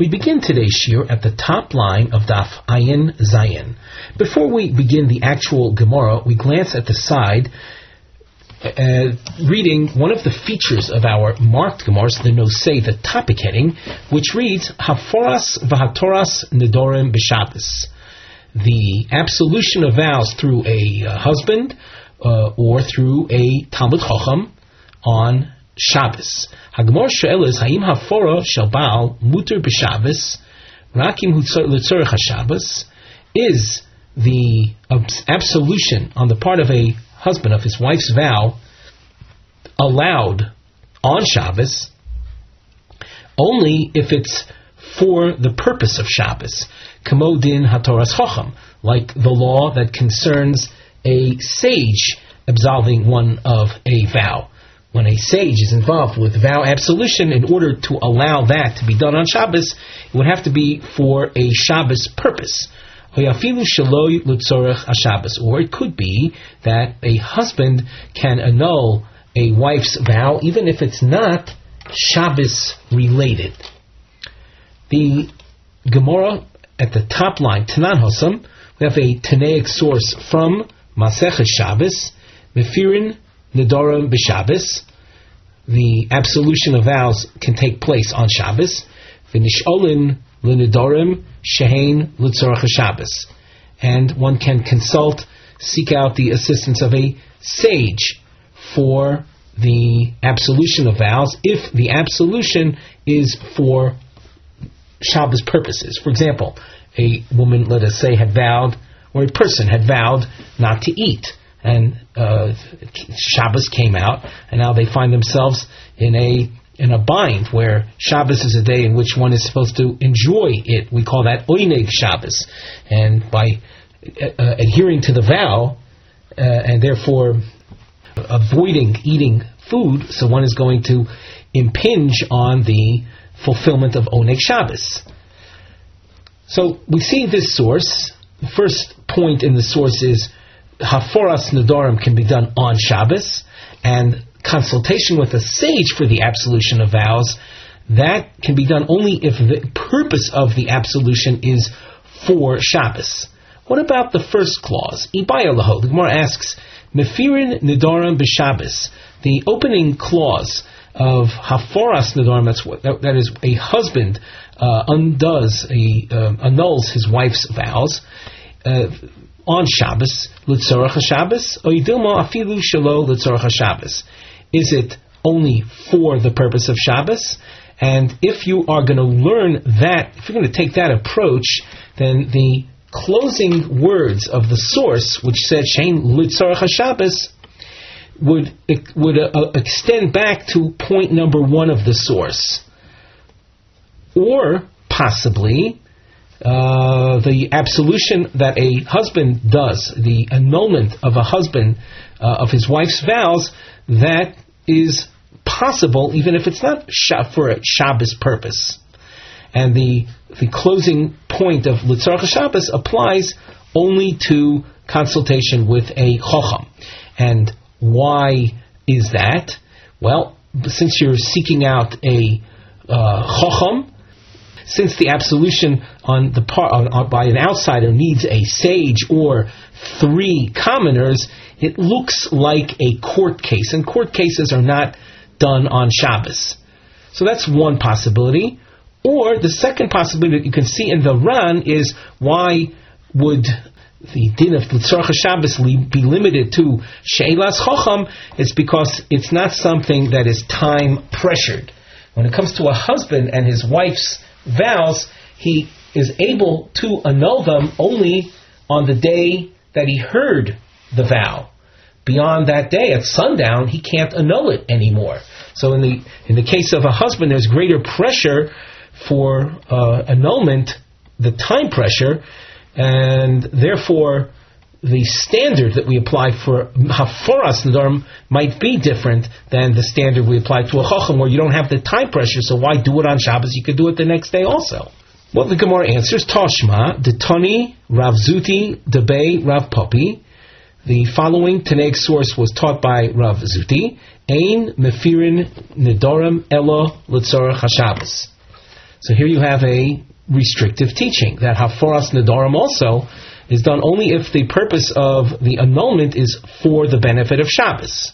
We begin today's shiur at the top line of Daf Ayin Zayin. Before we begin the actual Gemara, we glance at the side, uh, reading one of the features of our marked Gemaras, the Nosei, the topic heading, which reads Haforas Vahatoras Nidorim B'Shabbos. The absolution of vows through a uh, husband uh, or through a Talmud Chacham on Shabbos. Hagmor Shael is Haim Hafora Shabal Muter B'Shabbos Rakim Litzorach HaShabbos is the absolution on the part of a husband of his wife's vow allowed on Shabbos only if it's for the purpose of Shabbos. Kamodin Hatoras Chacham, like the law that concerns a sage absolving one of a vow when a sage is involved with vow absolution, in order to allow that to be done on Shabbos, it would have to be for a Shabbos purpose. Or it could be that a husband can annul a wife's vow even if it's not Shabbos related. The Gemara at the top line, Tanan Hosam, we have a Tanaic source from Masech Shabbos, Mefirin Nidorim b'Shabbos. The absolution of vows can take place on Shabbos. V'nisholin l'nidorim shehein l'tzorach Shabbos. And one can consult, seek out the assistance of a sage for the absolution of vows if the absolution is for Shabbos purposes. For example, a woman, let us say, had vowed, or a person had vowed not to eat and uh, Shabbos came out, and now they find themselves in a in a bind where Shabbos is a day in which one is supposed to enjoy it. We call that oineg Shabbos, and by uh, adhering to the vow uh, and therefore avoiding eating food, so one is going to impinge on the fulfillment of oneg Shabbos. So we see this source. The first point in the source is Haforas Nadorim can be done on Shabbos, and consultation with a sage for the absolution of vows, that can be done only if the purpose of the absolution is for Shabbos. What about the first clause? Ibaya laho. The Gemara asks, Mefirin Nidorim b'Shabbos. The opening clause of Haforas Nidorim, that's what, that, that is a husband uh, undoes, a, uh, annuls his wife's vows. Uh, on Shabbos, Litzorach Shabbos, or Yidilma Afilu Shalo Litzorach Shabbos. Is it only for the purpose of Shabbos? And if you are going to learn that, if you're going to take that approach, then the closing words of the source, which said Shein Litzorach Shabbos, would would uh, uh, extend back to point number one of the source, or possibly uh, the absolution that a husband does, the annulment of a husband uh, of his wife's vows, that is possible even if it's not for a Shabbos purpose. And the the closing point of Litzarach Shabbos applies only to consultation with a Chacham. And why is that? Well, since you're seeking out a uh, Chacham, since the absolution on the part by an outsider needs a sage or three commoners, it looks like a court case, and court cases are not done on Shabbos. So that's one possibility. Or the second possibility that you can see in the Ran is why would the din of Litzorach Shabbos be limited to Sheilas Chocham? It's because it's not something that is time pressured. When it comes to a husband and his wife's vows, he is able to annul them only on the day that he heard the vow. Beyond that day, at sundown, he can't annul it anymore. So in the in the case of a husband, there's greater pressure for uh, annulment, the time pressure, and therefore the standard that we apply for haforas nadarm might be different than the standard we apply to a chacham, where you don't have the time pressure. So why do it on Shabbos? You could do it the next day also. Well, the Gemara answers Tashma, Detani, Rav Zuti, Debay, Rav Popi. The following Tanaic source was taught by Rav Zuti. Ein mefirin nedorim elo litzorach hashabbos. So here you have a restrictive teaching that Haforas Nedarim also is done only if the purpose of the annulment is for the benefit of Shabbos.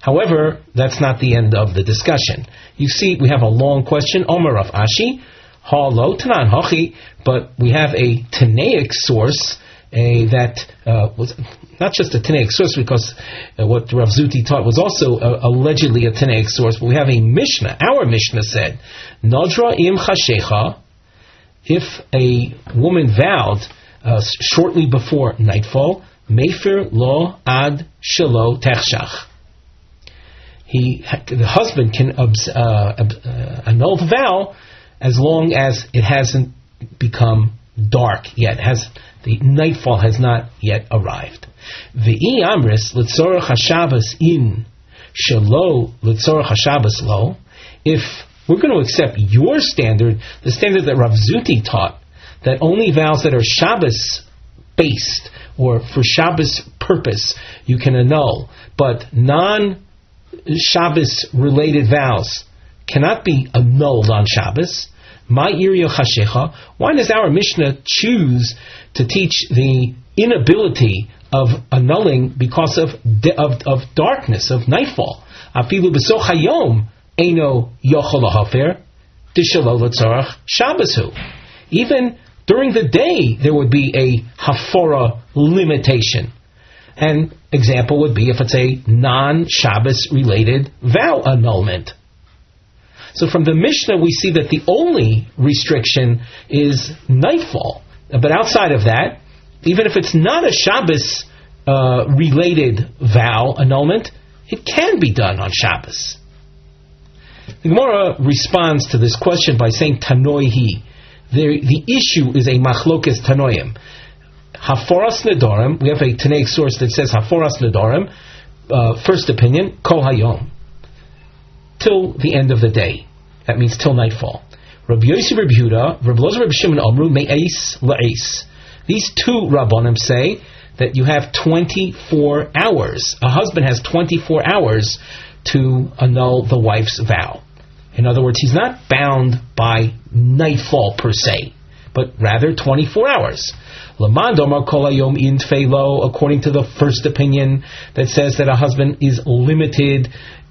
However, that's not the end of the discussion. You see, we have a long question. Omer Rav Ashi, Ha lo Tanan Hachi, but we have a Tanaic source a, that uh, was not just a Tanaic source because uh, what Rav Zuti taught was also uh, allegedly a Tanaic source, but we have a Mishnah. Our Mishnah said, Nadra im chashecha, if a woman vowed uh, shortly before nightfall, Mefer lo ad shelo techshach. He, the husband can uh, uh, annul the vow as long as it hasn't become dark yet, has the nightfall has not yet arrived. The amris litzorach hashavas in shelo litzorach hashavas lo. If we're going to accept your standard, the standard that Rav Zuti taught, that only vows that are Shabbos based or for Shabbos purpose you can annul, but non Shabbos related vows cannot be annulled on Shabbos. My chashecha. Why does our Mishnah choose to teach the inability of annulling because of of, of darkness of nightfall? Afilu b'soch hayom eno yochol hafer. Even during the day, there would be a hafora limitation. An example would be if it's a non-Shabbos related vow annulment. So from the Mishnah, we see that the only restriction is nightfall. But outside of that, even if it's not a Shabbos uh, related vow annulment, it can be done on Shabbos. The Gemara responds to this question by saying Tanoihi. The, the issue is a machlokas Tanoim. Haforas Nedorim, we have a Tanaic source that says Haforas Nedorim, uh, first opinion, Kol Hayom, till the end of the day. That means till nightfall. Rabbi Yossi Rabbi Yehuda, Rabbi Rabbi Shimon Omru, Me'ais. These two Rabbonim say that you have 24 hours. A husband has 24 hours to annul the wife's vow. In other words, he's not bound by nightfall per se, but rather 24 hours. According to the first opinion that says that a husband is limited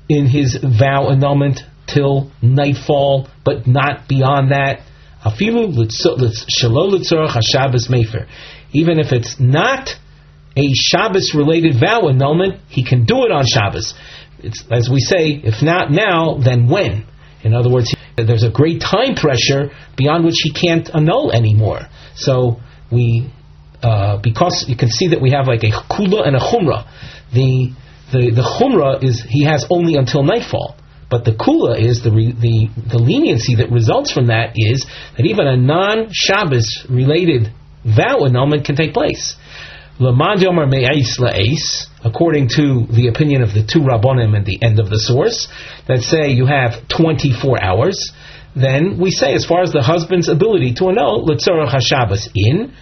in his vow annulment till nightfall, but not beyond that. Even if it's not a Shabbos related vow annulment, he can do it on Shabbos. It's, as we say, if not now, then when? In other words, there's a great time pressure beyond which he can't annul anymore. So we, uh, because you can see that we have like a kula and a chumrah. The the the is he has only until nightfall. But the kula is the, the the leniency that results from that is that even a non Shabbos related vow annulment can take place. According to the opinion of the two Rabbonim at the end of the source, that say you have 24 hours, then we say, as far as the husband's ability to annul, Litzorach HaShabbos in,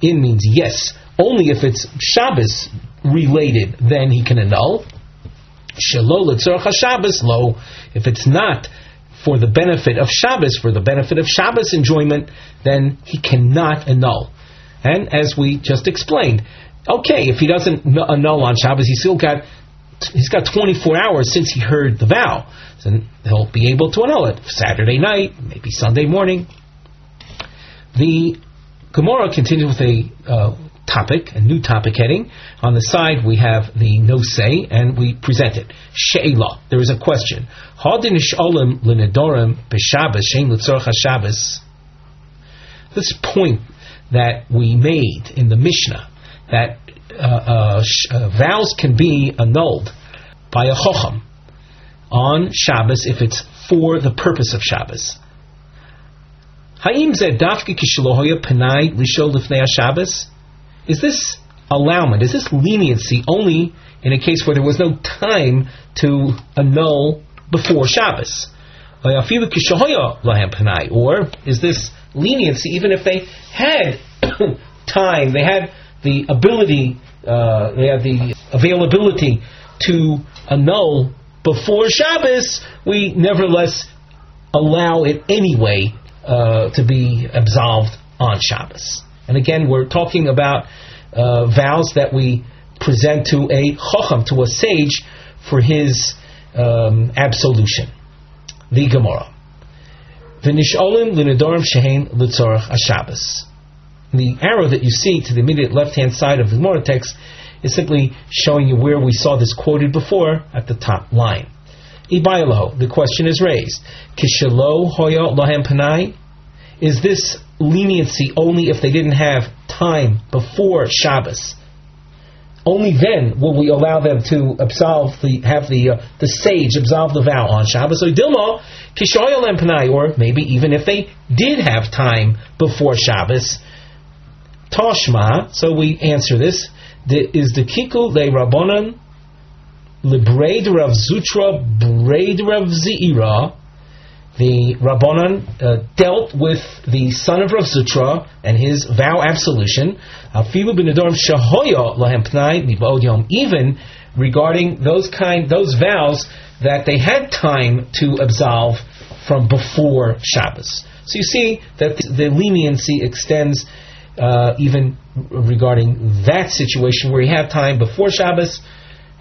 in means yes, only if it's Shabbos related, then he can annul. Shelo Litzorach HaShabbos lo, if it's not for the benefit of Shabbos, for the benefit of Shabbos enjoyment, then he cannot annul. And as we just explained, okay, if he doesn't annul on Shabbos, he's still got he's got 24 hours since he heard the vow. So he'll be able to annul it Saturday night, maybe Sunday morning. The Gemara continues with a uh, topic, a new topic heading. On the side we have the no say, and we present it. She'ela. There is a question. This point that we made in the Mishnah that uh, uh, uh, vows can be annulled by a chocham on Shabbos if it's for the purpose of Shabbos. Is this allowment, is this leniency only in a case where there was no time to annul before Shabbos? Or is this leniency even if they had time, they had the ability, uh, they had the availability to annul before Shabbos, we nevertheless allow it anyway uh, to be absolved on Shabbos. And again, we're talking about uh, vows that we present to a chacham, to a sage, for his um, absolution. The Gemara. V'nisholim l'nedorim shehein l'tzorach Shabbos. The arrow that you see to the immediate left-hand side of the Gemara text is simply showing you where we saw this quoted before at the top line. Ibayalaho, the question is raised. Kishalo hoya lahem panai? Is this leniency only if they didn't have time before Shabbos? Only then will we allow them to absolve the have the uh, the sage absolve the vow on Shabbos. So dilma kishoyalem panai, or maybe even if they did have time before Shabbos, Toshma. So we answer this: is the kiku le rabbonon lebraid rav zutra braid rav zeira the Rabbanon uh, dealt with the son of Rav Zutra and his vow absolution, even regarding those kind those vows that they had time to absolve from before Shabbos. So you see that the, leniency extends uh, even regarding that situation where you have time before Shabbos,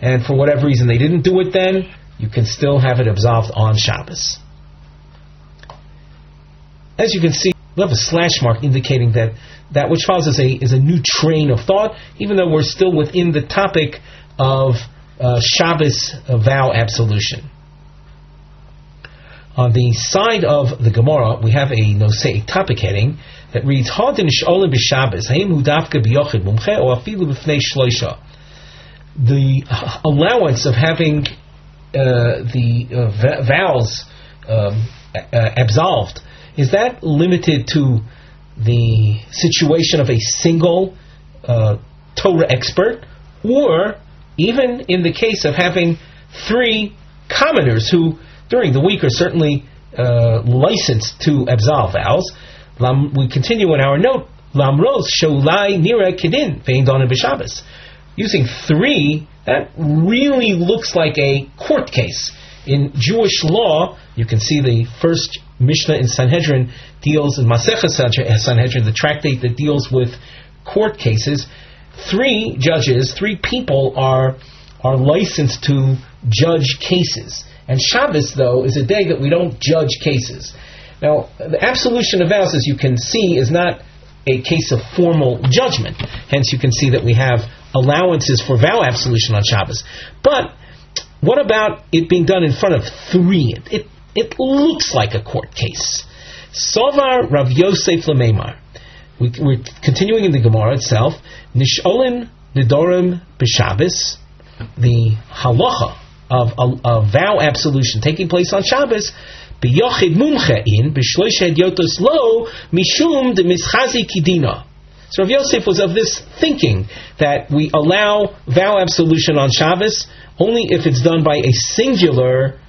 and for whatever reason they didn't do it then, you can still have it absolved on Shabbos. As you can see, we have a slash mark indicating that that which follows is a, is a new train of thought, even though we're still within the topic of uh, Shabbos vow absolution. On the side of the Gemara, we have a nosei topic heading that reads Hadin Sholim b'Shabbos Haim Hudavka b'Yochid Mumche or Afilu b'Fnei Shloisha. The allowance of having uh, the uh, vows um, absolved is that limited to the situation of a single uh, Torah expert, or even in the case of having three commoners who, during the week, are certainly uh, licensed to absolve vows? we continue in our note. Lamros sholai nira kedin. Using three, that really looks like a court case. In Jewish law, you can see the first Mishnah in Sanhedrin deals in Masechah Sanhedrin, the tractate that deals with court cases. Three judges, three people are are licensed to judge cases. And Shabbos, though, is a day that we don't judge cases. Now, the absolution of vows, as you can see, is not a case of formal judgment. Hence, you can see that we have allowances for vow absolution on Shabbos. But what about it being done in front of three? It, it looks like a court case. Sovar Rav Yosef Lamemar. We, are continuing in the Gemara itself. Nisholin Nidorim B'Shabbos. The halacha of a, a, vow absolution taking place on Shabbos. B'yochid mumche in b'shloish yotos lo mishum de mischazi kidina. So Rav Yosef was of this thinking that we allow vow absolution on Shabbos only if it's done by a singular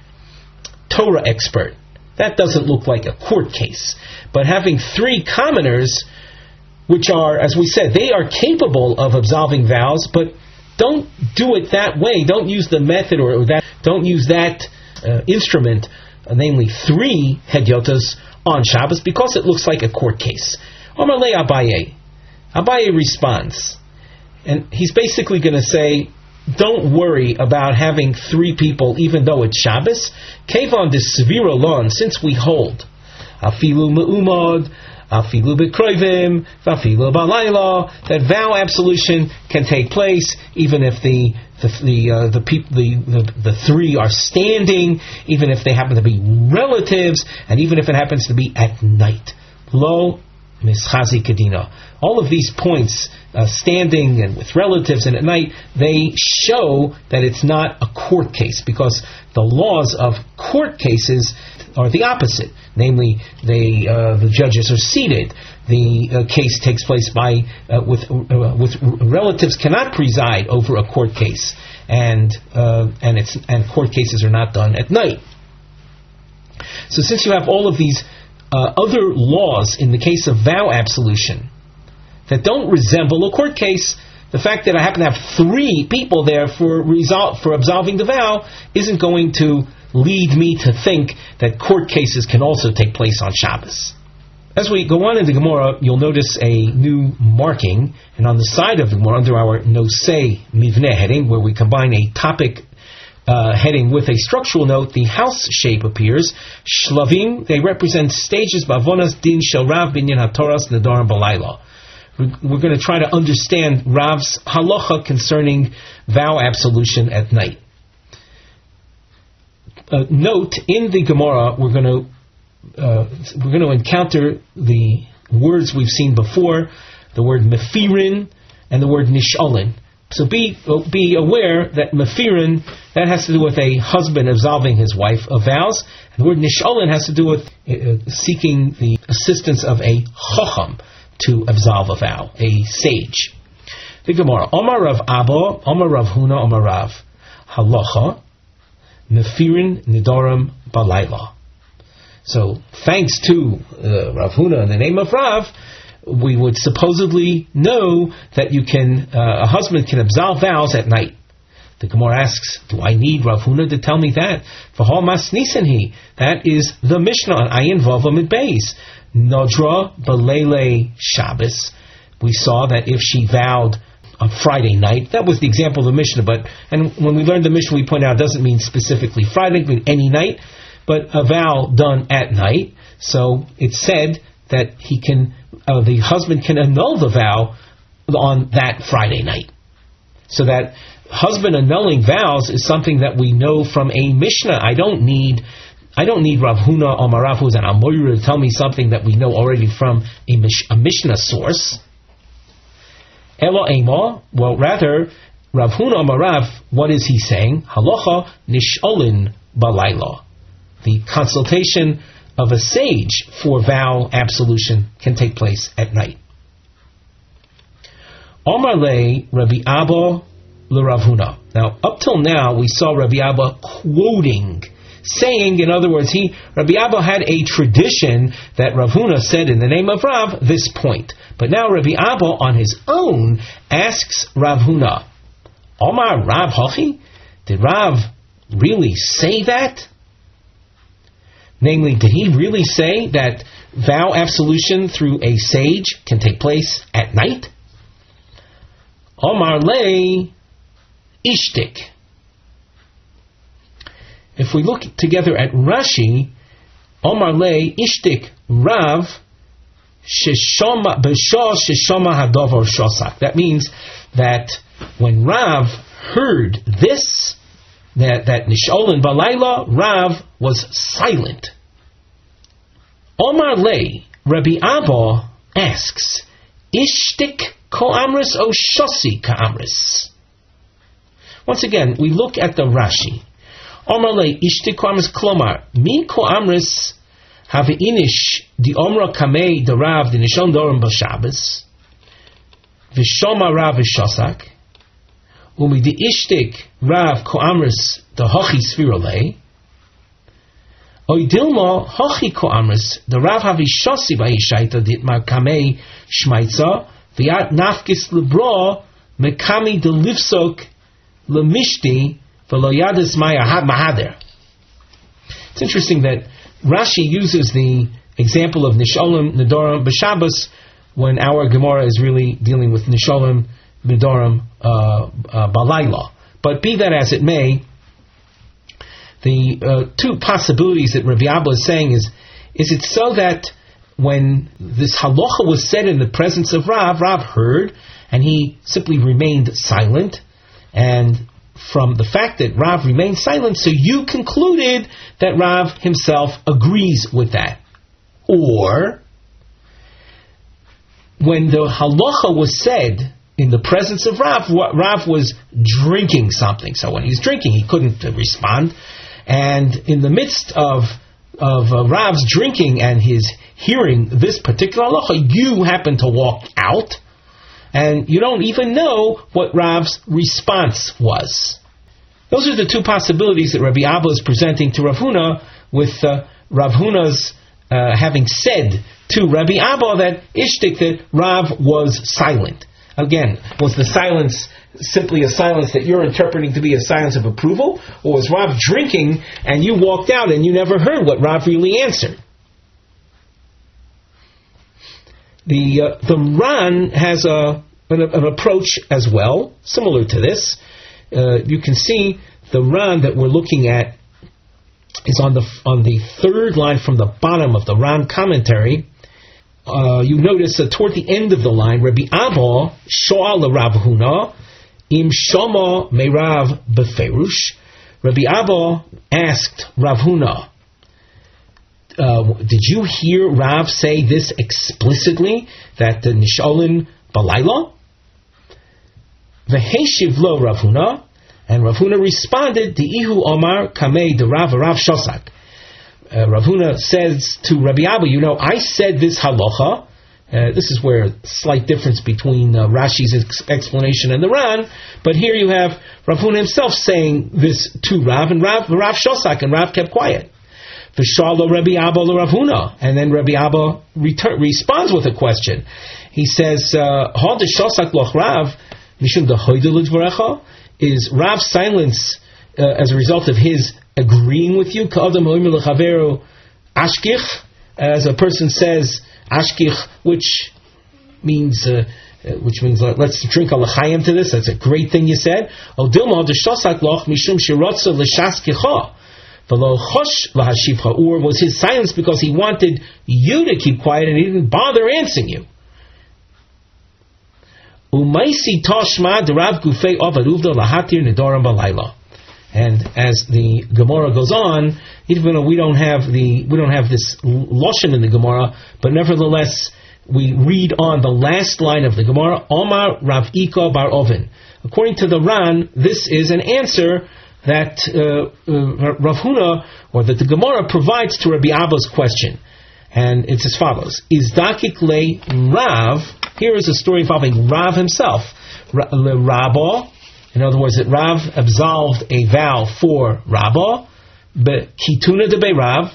Torah expert. That doesn't look like a court case. But having three commoners, which are, as we said, they are capable of absolving vows, but don't do it that way. Don't use the method or that. Don't use that uh, instrument, uh, namely three hedyotas on Shabbos, because it looks like a court case. Omarle Abaye. Abaye responds, and he's basically going to say, don't worry about having three people, even though it's Shabbos. Kevon this severe alone, since we hold afilu me'umad, afilu bekroivim, afilu balayla, that vow absolution can take place even if the the the uh, the, peop- the, the the three are standing, even if they happen to be relatives, and even if it happens to be at night. Lo mischazi kadina. All of these points uh, standing and with relatives and at night, they show that it's not a court case because the laws of court cases are the opposite. Namely, they, uh, the judges are seated. The uh, case takes place by uh, with uh, with relatives cannot preside over a court case, and uh, and it's and court cases are not done at night. So since you have all of these Uh, other laws in the case of vow absolution, that don't resemble a court case, the fact that I happen to have three people there for resol- for absolving the vow isn't going to lead me to think that court cases can also take place on Shabbos. As we go on in the Gemara, you'll notice a new marking, and on the side of the Gemara, under our Nosei Mivne heading, where we combine a topic uh, heading with a structural note, the house shape appears. Shlavim, they represent stages, Bavonas Din Shel Rav Binyan HaToras Nadarim Balayla. We're going to try to understand Rav's halacha concerning vow absolution at night. Uh, note in the Gemara, we're going to uh, we're going to encounter the words we've seen before, the word mefirin and the word nishalin. So be be aware that mefirin that has to do with a husband absolving his wife of vows, and the word nishalin has to do with uh, seeking the assistance of a chacham to absolve a vow, a sage. The Gemara, Omar Rav Abba, Omar Rav Huna, Omar Rav Halacha, Mefirin Nidorim Balayla. So, thanks to uh, Rav Huna in the name of Rav, we would supposedly know that you can, uh, a husband can absolve vows at night. The Gemara asks, do I need Rav Huna to tell me that? For Mas Nisanhi, that is the Mishnah on Ayin at Beis. Nodra Balele Shabbos. We saw that if she vowed on Friday night, that was the example of the Mishnah, but and when we learned the Mishnah, we point out it doesn't mean specifically Friday, but any night, but a vow done at night. So it said that he can, uh, the husband can annul the vow on that Friday night. So that husband annulling vows is something that we know from a Mishnah. I don't need I don't need Rav Huna or Marav who's an to tell me something that we know already from a, Mish, a Mishnah source. Elo Ema, well rather, Rav Huna or Marav, what is he saying? Halacha nisholin balayla. The consultation of a sage for vow absolution can take place at night. Omar le Rabbi Abba Huna. Now, up till now, we saw Rabbi Abba quoting saying, in other words, he Rabbi Abba had a tradition that Rav Huna said in the name of Rav this point. But now Rabbi Abba on his own asks Rav Huna, Omar Rav Hachi? Did Rav really say that? Namely, did he really say that vow absolution through a sage can take place at night? Omar Le Ishtik. If we look together at Rashi, Omar Le Ishtik Rav Shishoma Shishoma Shosak. That means that when Rav heard this, that that Nisholin Balayla, Rav was silent. Omar Le Rabbi Abba asks, Ishtik Ko Amris O Shosi Ka Amris. Once again, we look at the Rashi. Omerle ishti amris klomar mi ko amris have inish the omra kamei the rav the nishon dorim b'shabbos v'shoma rav v'shosak umi di ishtik rav the svirole dilma the rav kamei shmaitza v'yat nafkis mekami de lifsok lemishti it's interesting that Rashi uses the example of Nisholim Nidorim B'Shabbos when our Gemara is really dealing with Nisholim Nidorim uh, uh, Balayla. But be that as it may, the uh, two possibilities that Rabbi Abba is saying is, is it so that when this halacha was said in the presence of Rav, Rav heard, and he simply remained silent, and from the fact that Rav remained silent, so you concluded that Rav himself agrees with that. Or, when the halacha was said in the presence of Rav, Rav was drinking something. So when he was drinking, he couldn't respond. And in the midst of of uh, Rav's drinking and his hearing this particular halacha, you happen to walk out and you don't even know what Rav's response was. Those are the two possibilities that Rabbi Abba is presenting to Rav Huna, with uh, Rav Huna's uh, having said to Rabbi Abba that Ishtik that Rav was silent. Again, was the silence simply a silence that you're interpreting to be a silence of approval, or was Rav drinking and you walked out and you never heard what Rav really answered? The uh, the Ran has a an, an, approach as well, similar to this. Uh, you can see the Ran that we're looking at is on the on the third line from the bottom of the Ran commentary. Uh, you notice that toward the end of the line, Rabbi Abba Shoal Rav Huna Im Shama Merav Beferush. Rabbi Abba asked Rav Huna, uh, did you hear Rav say this explicitly that the Nishalin Balayla? Veheshiv lo Rav Huna, and Rav Huna responded, the Ihu Omar Kamei de Rav Rav Shosak. Uh, Rav Huna says to Rabbi Abba, you know, I said this halacha. Uh, this is where slight difference between uh, Rashi's ex- explanation and the Ran, but here you have Rav Huna himself saying this to Rav, and Rav, Rav Shosak, and Rav kept quiet. V'shalo Rabbi Abba Rav Huna, and then Rabbi Abba return, responds with a question. He says, "Ha uh, Shosak loch Rav mishum the is Rav's silence uh, as a result of his agreeing with you? Ashkich, as a person says ashkich, which means. Uh, uh, which means let, us drink a l'chaim to this. That's a great thing you said. Or was his silence because he wanted you to keep quiet and he didn't bother answering you? Umaisi toshma derav gufei avaruvda lahatir nidoram balayla. And as the Gemara goes on, even though we don't have the we don't have this loshen in the Gemara, but nevertheless we read on the last line of the Gemara, Omar Rav Ika Bar Ovin. According to the Ran, this is an answer that uh, uh, Rav Huna or that the Gemara provides to Rabbi Abba's question, and it's as follows: Is dakik le Rav here is a story involving Rav himself. Le Rabba, in other words, that Rav absolved a vow for Rabba, but Kituna de Rav.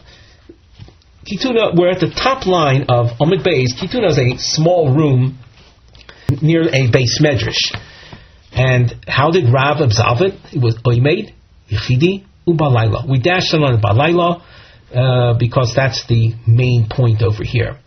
Kituna, we're at the top line of Omid Beis. Kituna is a small room near a beis medrash. And how did Rav absolve it? It was Oimed, Yechidi, Ubalayla. We dashed on Balayla uh, because that's the main point over here.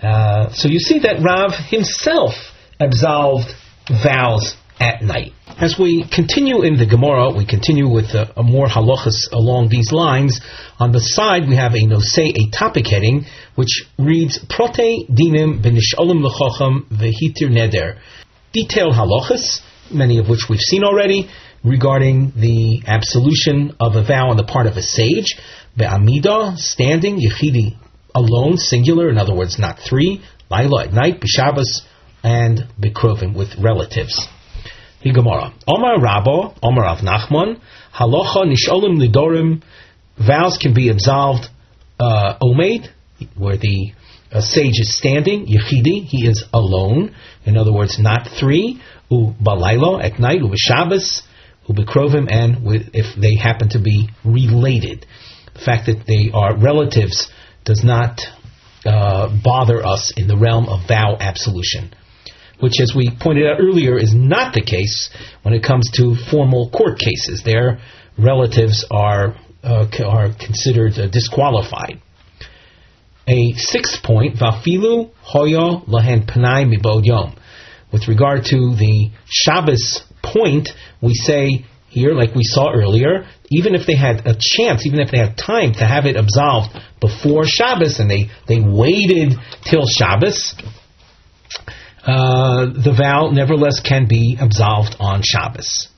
Uh, so you see that Rav himself absolved vows at night. As we continue in the Gemara, we continue with a, a more halachas along these lines. On the side, we have a nosei, a topic heading, which reads Prote dinim benisholim lechacham vehitir neder. Detailed halachas, many of which we've seen already, regarding the absolution of a vow on the part of a sage. Be'amida, standing, yechidi, alone, singular, in other words, not three, Laila at night, Bishabas, and Bikrovim with relatives. The Gemara. Omar Rabbo, Omar Rav Nachman, Halacha Nisholim Nidorim, vows can be absolved, uh, Omeid, where the uh, sage is standing, Yechidi, he is alone, in other words, not three, U Balailo, at night, U Bishabas, U Bikrovim, and with, if they happen to be related. The fact that they are relatives does not uh, bother us in the realm of vow absolution, which, as we pointed out earlier, is not the case when it comes to formal court cases. Their relatives are uh, are considered uh, disqualified. A sixth point, vafilu hoyo lahen panai mibod. With regard to the Shabbos point, we say here, like we saw earlier, even if they had a chance, even if they had time to have it absolved before Shabbos, and they, they waited till Shabbos, uh, the vow nevertheless can be absolved on Shabbos.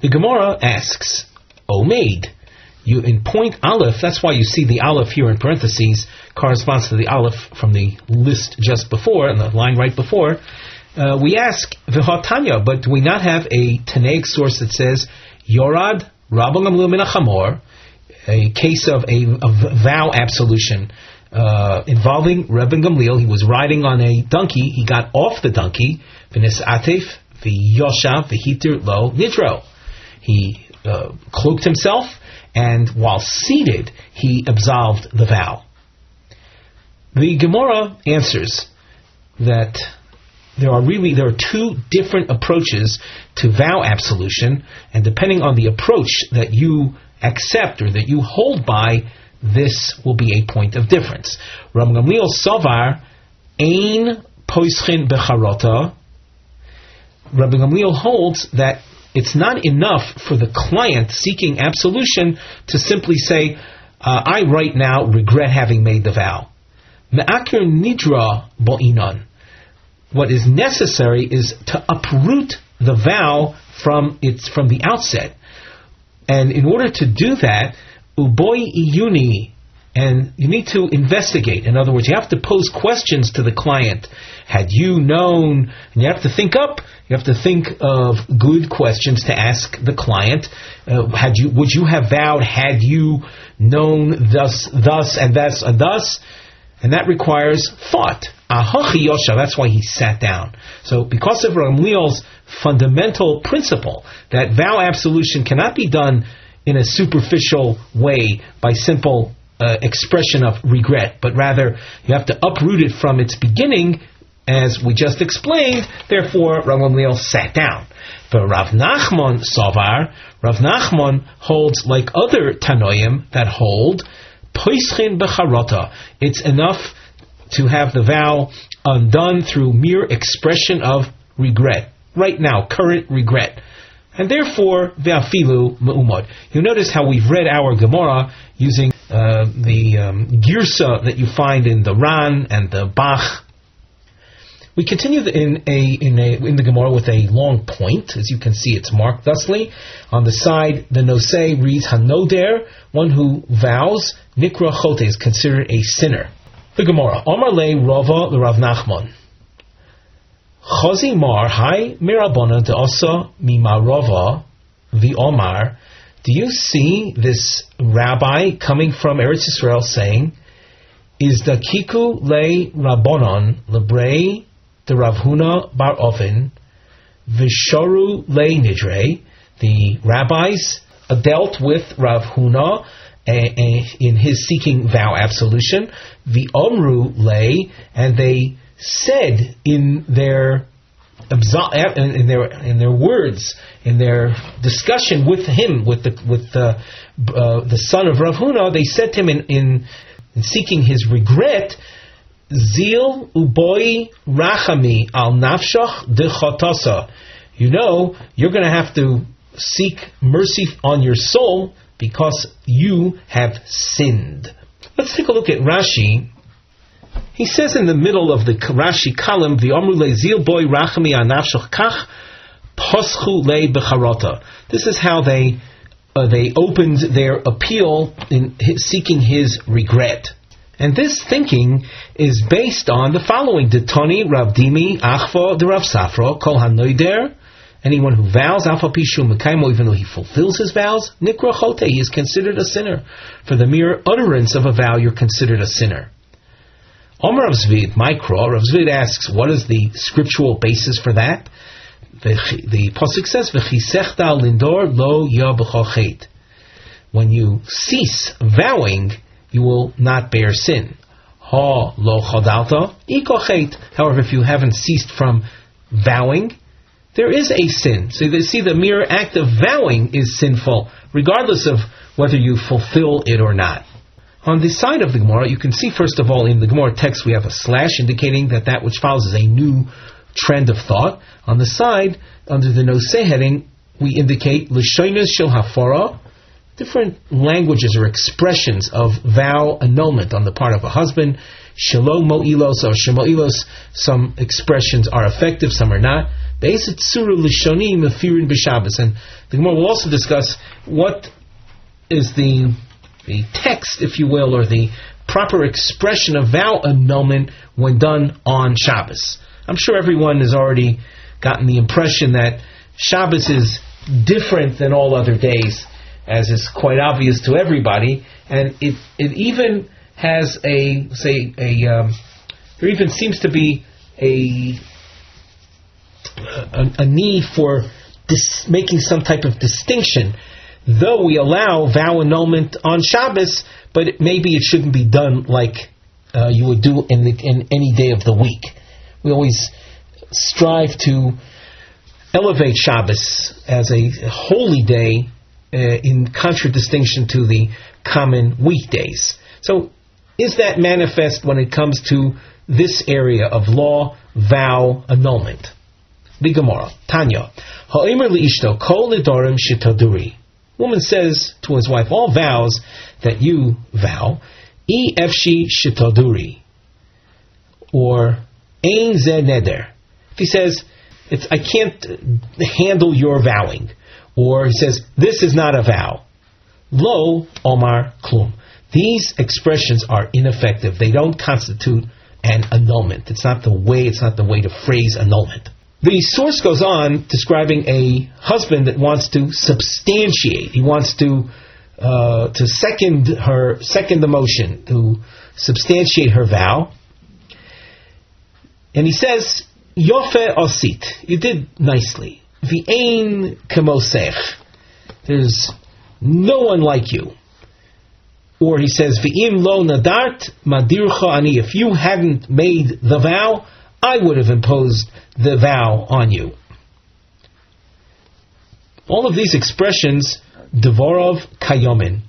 The Gemara asks, O maid, you in point Aleph, that's why you see the Aleph here in parentheses corresponds to the Aleph from the list just before, and the line right before. Uh, we ask V'hatanya, but do we not have a Tanaic source that says Yorad Rabban Gamliel Minachamor, a case of a, a vow absolution uh, involving Rabban Gamliel. He was riding on a donkey. He got off the donkey. V'nis Atef V'yoshav V'hitir Lo nitro. He uh, cloaked himself, and while seated, he absolved the vow. The Gemara answers that there are really there are two different approaches to vow absolution, and depending on the approach that you accept or that you hold by, this will be a point of difference. Ram Gamliel Poischin Becharota. Rabbi Gamliel holds that it's not enough for the client seeking absolution to simply say, uh, I right now regret having made the vow. Me'akir nidra bo'inan. What is necessary is to uproot the vow from its from the outset. And in order to do that, uboi iyuni, and you need to investigate. In other words, you have to pose questions to the client. Had you known, and you have to think up, you have to think of good questions to ask the client. Uh, had you, would you have vowed had you known thus, thus, and thus, and thus? And that requires thought. Yosha, that's why he sat down. So because of Ramliel's fundamental principle that vow absolution cannot be done in a superficial way by simple uh, expression of regret, but rather you have to uproot it from its beginning, as we just explained. Therefore, Rav Gamliel sat down. But Rav Nachman Savar, Rav Nachman holds like other Tanoim that hold becharota. It's enough to have the vow undone through mere expression of regret. Right now, current regret. And therefore, ve'afilu me'umad. You notice how we've read our Gemara using uh, the um, girsa that you find in the Ran and the Bach. We continue in a, in a in the Gemara with a long point, as you can see, it's marked thusly. On the side, the Nosei reads Hanoder, one who vows Nikra Chote is considered a sinner. The Gemara, Omar Le Rava the Rav Nachman. Chazi Mar Hai Mirabona de Osa Mimarova the Omar. Do you see this rabbi coming from Eretz Israel saying, "Is the kiku le rabbonon lebrei the Ravhuna bar Ovin vishoru le nidre"? The rabbis dealt with Rav Huna eh, eh, in his seeking vow absolution. The Omru lay, and they said in their in their in their words in their discussion with him with the with the uh, the son of Rav Huna, they said to him in, in, in seeking his regret. Zil uboy rachami al nafshach de You know, you're going to have to seek mercy on your soul because you have sinned. Let's take a look at Rashi. He says in the middle of the Rashi column, the Omru Zil boy rachami anafshach kach poschu le becharota. This is how they uh, they opened their appeal in seeking his regret. And this thinking is based on the following: Detoni Rav Dimi Achva de Rav Safra Kol Hanoider Anyone who vows alpha pishu mekaimo, even though he fulfills his vows, nikra chote, he is considered a sinner. For the mere utterance of a vow, you're considered a sinner. Omer Rav Zvid, Micro, Rav Zvid asks, what is the scriptural basis for that? The, Pasuk says, lindor lo. When you cease vowing, you will not bear sin. Ha lo chodalta ikochet. However, if you haven't ceased from vowing, there is a sin. So you see the mere act of vowing is sinful, regardless of whether you fulfill it or not. On the side of the Gemara, you can see first of all in the Gemara text we have a slash indicating that that which follows is a new trend of thought. On the side, under the Nose heading, we indicate Lishoinas Shil Hafara, different languages or expressions of vow annulment on the part of a husband. Shalom mo'ilos or shemo'ilos, some expressions are effective, some are not. Beisit Suru Lishonim Mefirin B'Shabbos. And the Gemara will also discuss what is the, the text, if you will, or the proper expression of vow annulment when done on Shabbos. I'm sure everyone has already gotten the impression that Shabbos is different than all other days, as is quite obvious to everybody, and it it even has a say a um, there even seems to be a a, a need for dis- making some type of distinction. Though we allow vow annulment on Shabbos, but maybe it shouldn't be done like uh, you would do in, the, in any day of the week. We always strive to elevate Shabbos as a holy day uh, in contradistinction to the common weekdays. So, is that manifest when it comes to this area of law, vow, annulment? Gemara, Tanya, Ha'imr li'ishto kol lidorim shitaduri. Woman says to his wife, all vows that you vow, efshi shitaduri, or ein neder. If he says, I can't uh, handle your vowing, or he says, this is not a vow, lo omar klum. These expressions are ineffective. They don't constitute an annulment. It's not the way, it's not the way to phrase annulment. The source goes on describing a husband that wants to substantiate. He wants to uh, to second her second the motion to substantiate her vow. And he says, Yofe osit, you did nicely. V'ain kemosech, there's no one like you. Or he says, V'im lo nadart madircha ani, if you hadn't made the vow, I would have imposed the vow on you. All of these expressions, Devorov Kayomin,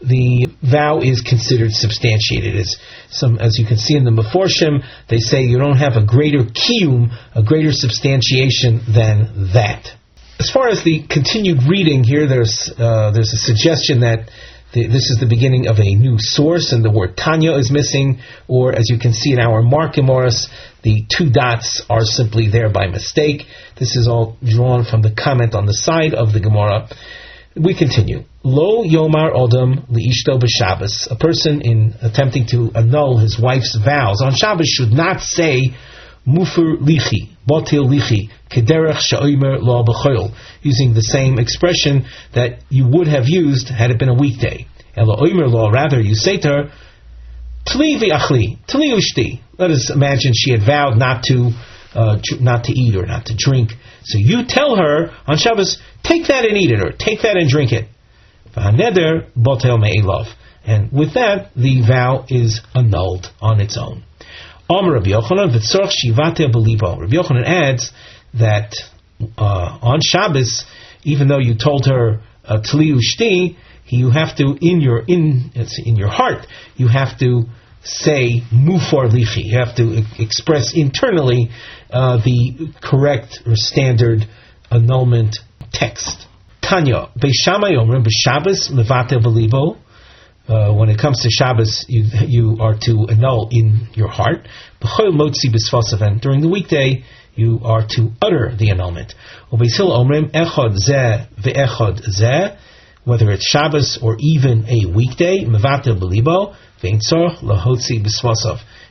the vow is considered substantiated. As some, as you can see in the Meforshim, they say you don't have a greater kiyum, a greater substantiation than that. As far as the continued reading here, there's uh, there's a suggestion that this is the beginning of a new source, and the word Tanya is missing, or as you can see in our Mark Morris, the two dots are simply there by mistake. This is all drawn from the comment on the side of the Gemara. We continue. Lo Yomar Odom Liishto b'Shabbos. A person in attempting to annul his wife's vows on Shabbos should not say Mufur Lichi, Botil Lichi, Kederech Sha'omer Lo B'Choil, using the same expression that you would have used had it been a weekday. Elo Omer Lo, rather you say to her, Tli v'achli, tli ushti. Let us imagine she had vowed not to uh, not to eat or not to drink. So you tell her on Shabbos, take that and eat it, or take that and drink it. V'haneder botel me'elov. And with that, the vow is annulled on its own. Amr Rabbi Yochanan v'tzorch shivate belibo. Rabbi Yochanan adds that uh, on Shabbos, even though you told her uh, tli ushti, you have to in your in in your heart you have to say mufor lichi. You have to express internally uh, the correct or standard annulment text. Tanya Beis Shammai omrim b'Shabbos levate belibo. Uh, when it comes to Shabbos, you, you are to annul in your heart. During the weekday, you are to utter the annulment. Whether it's Shabbos or even a weekday,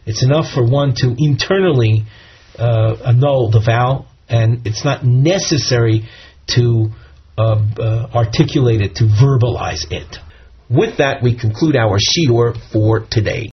it's enough for one to internally uh, annul the vow, and it's not necessary to uh, uh, articulate it, to verbalize it. With that, we conclude our shiur for today.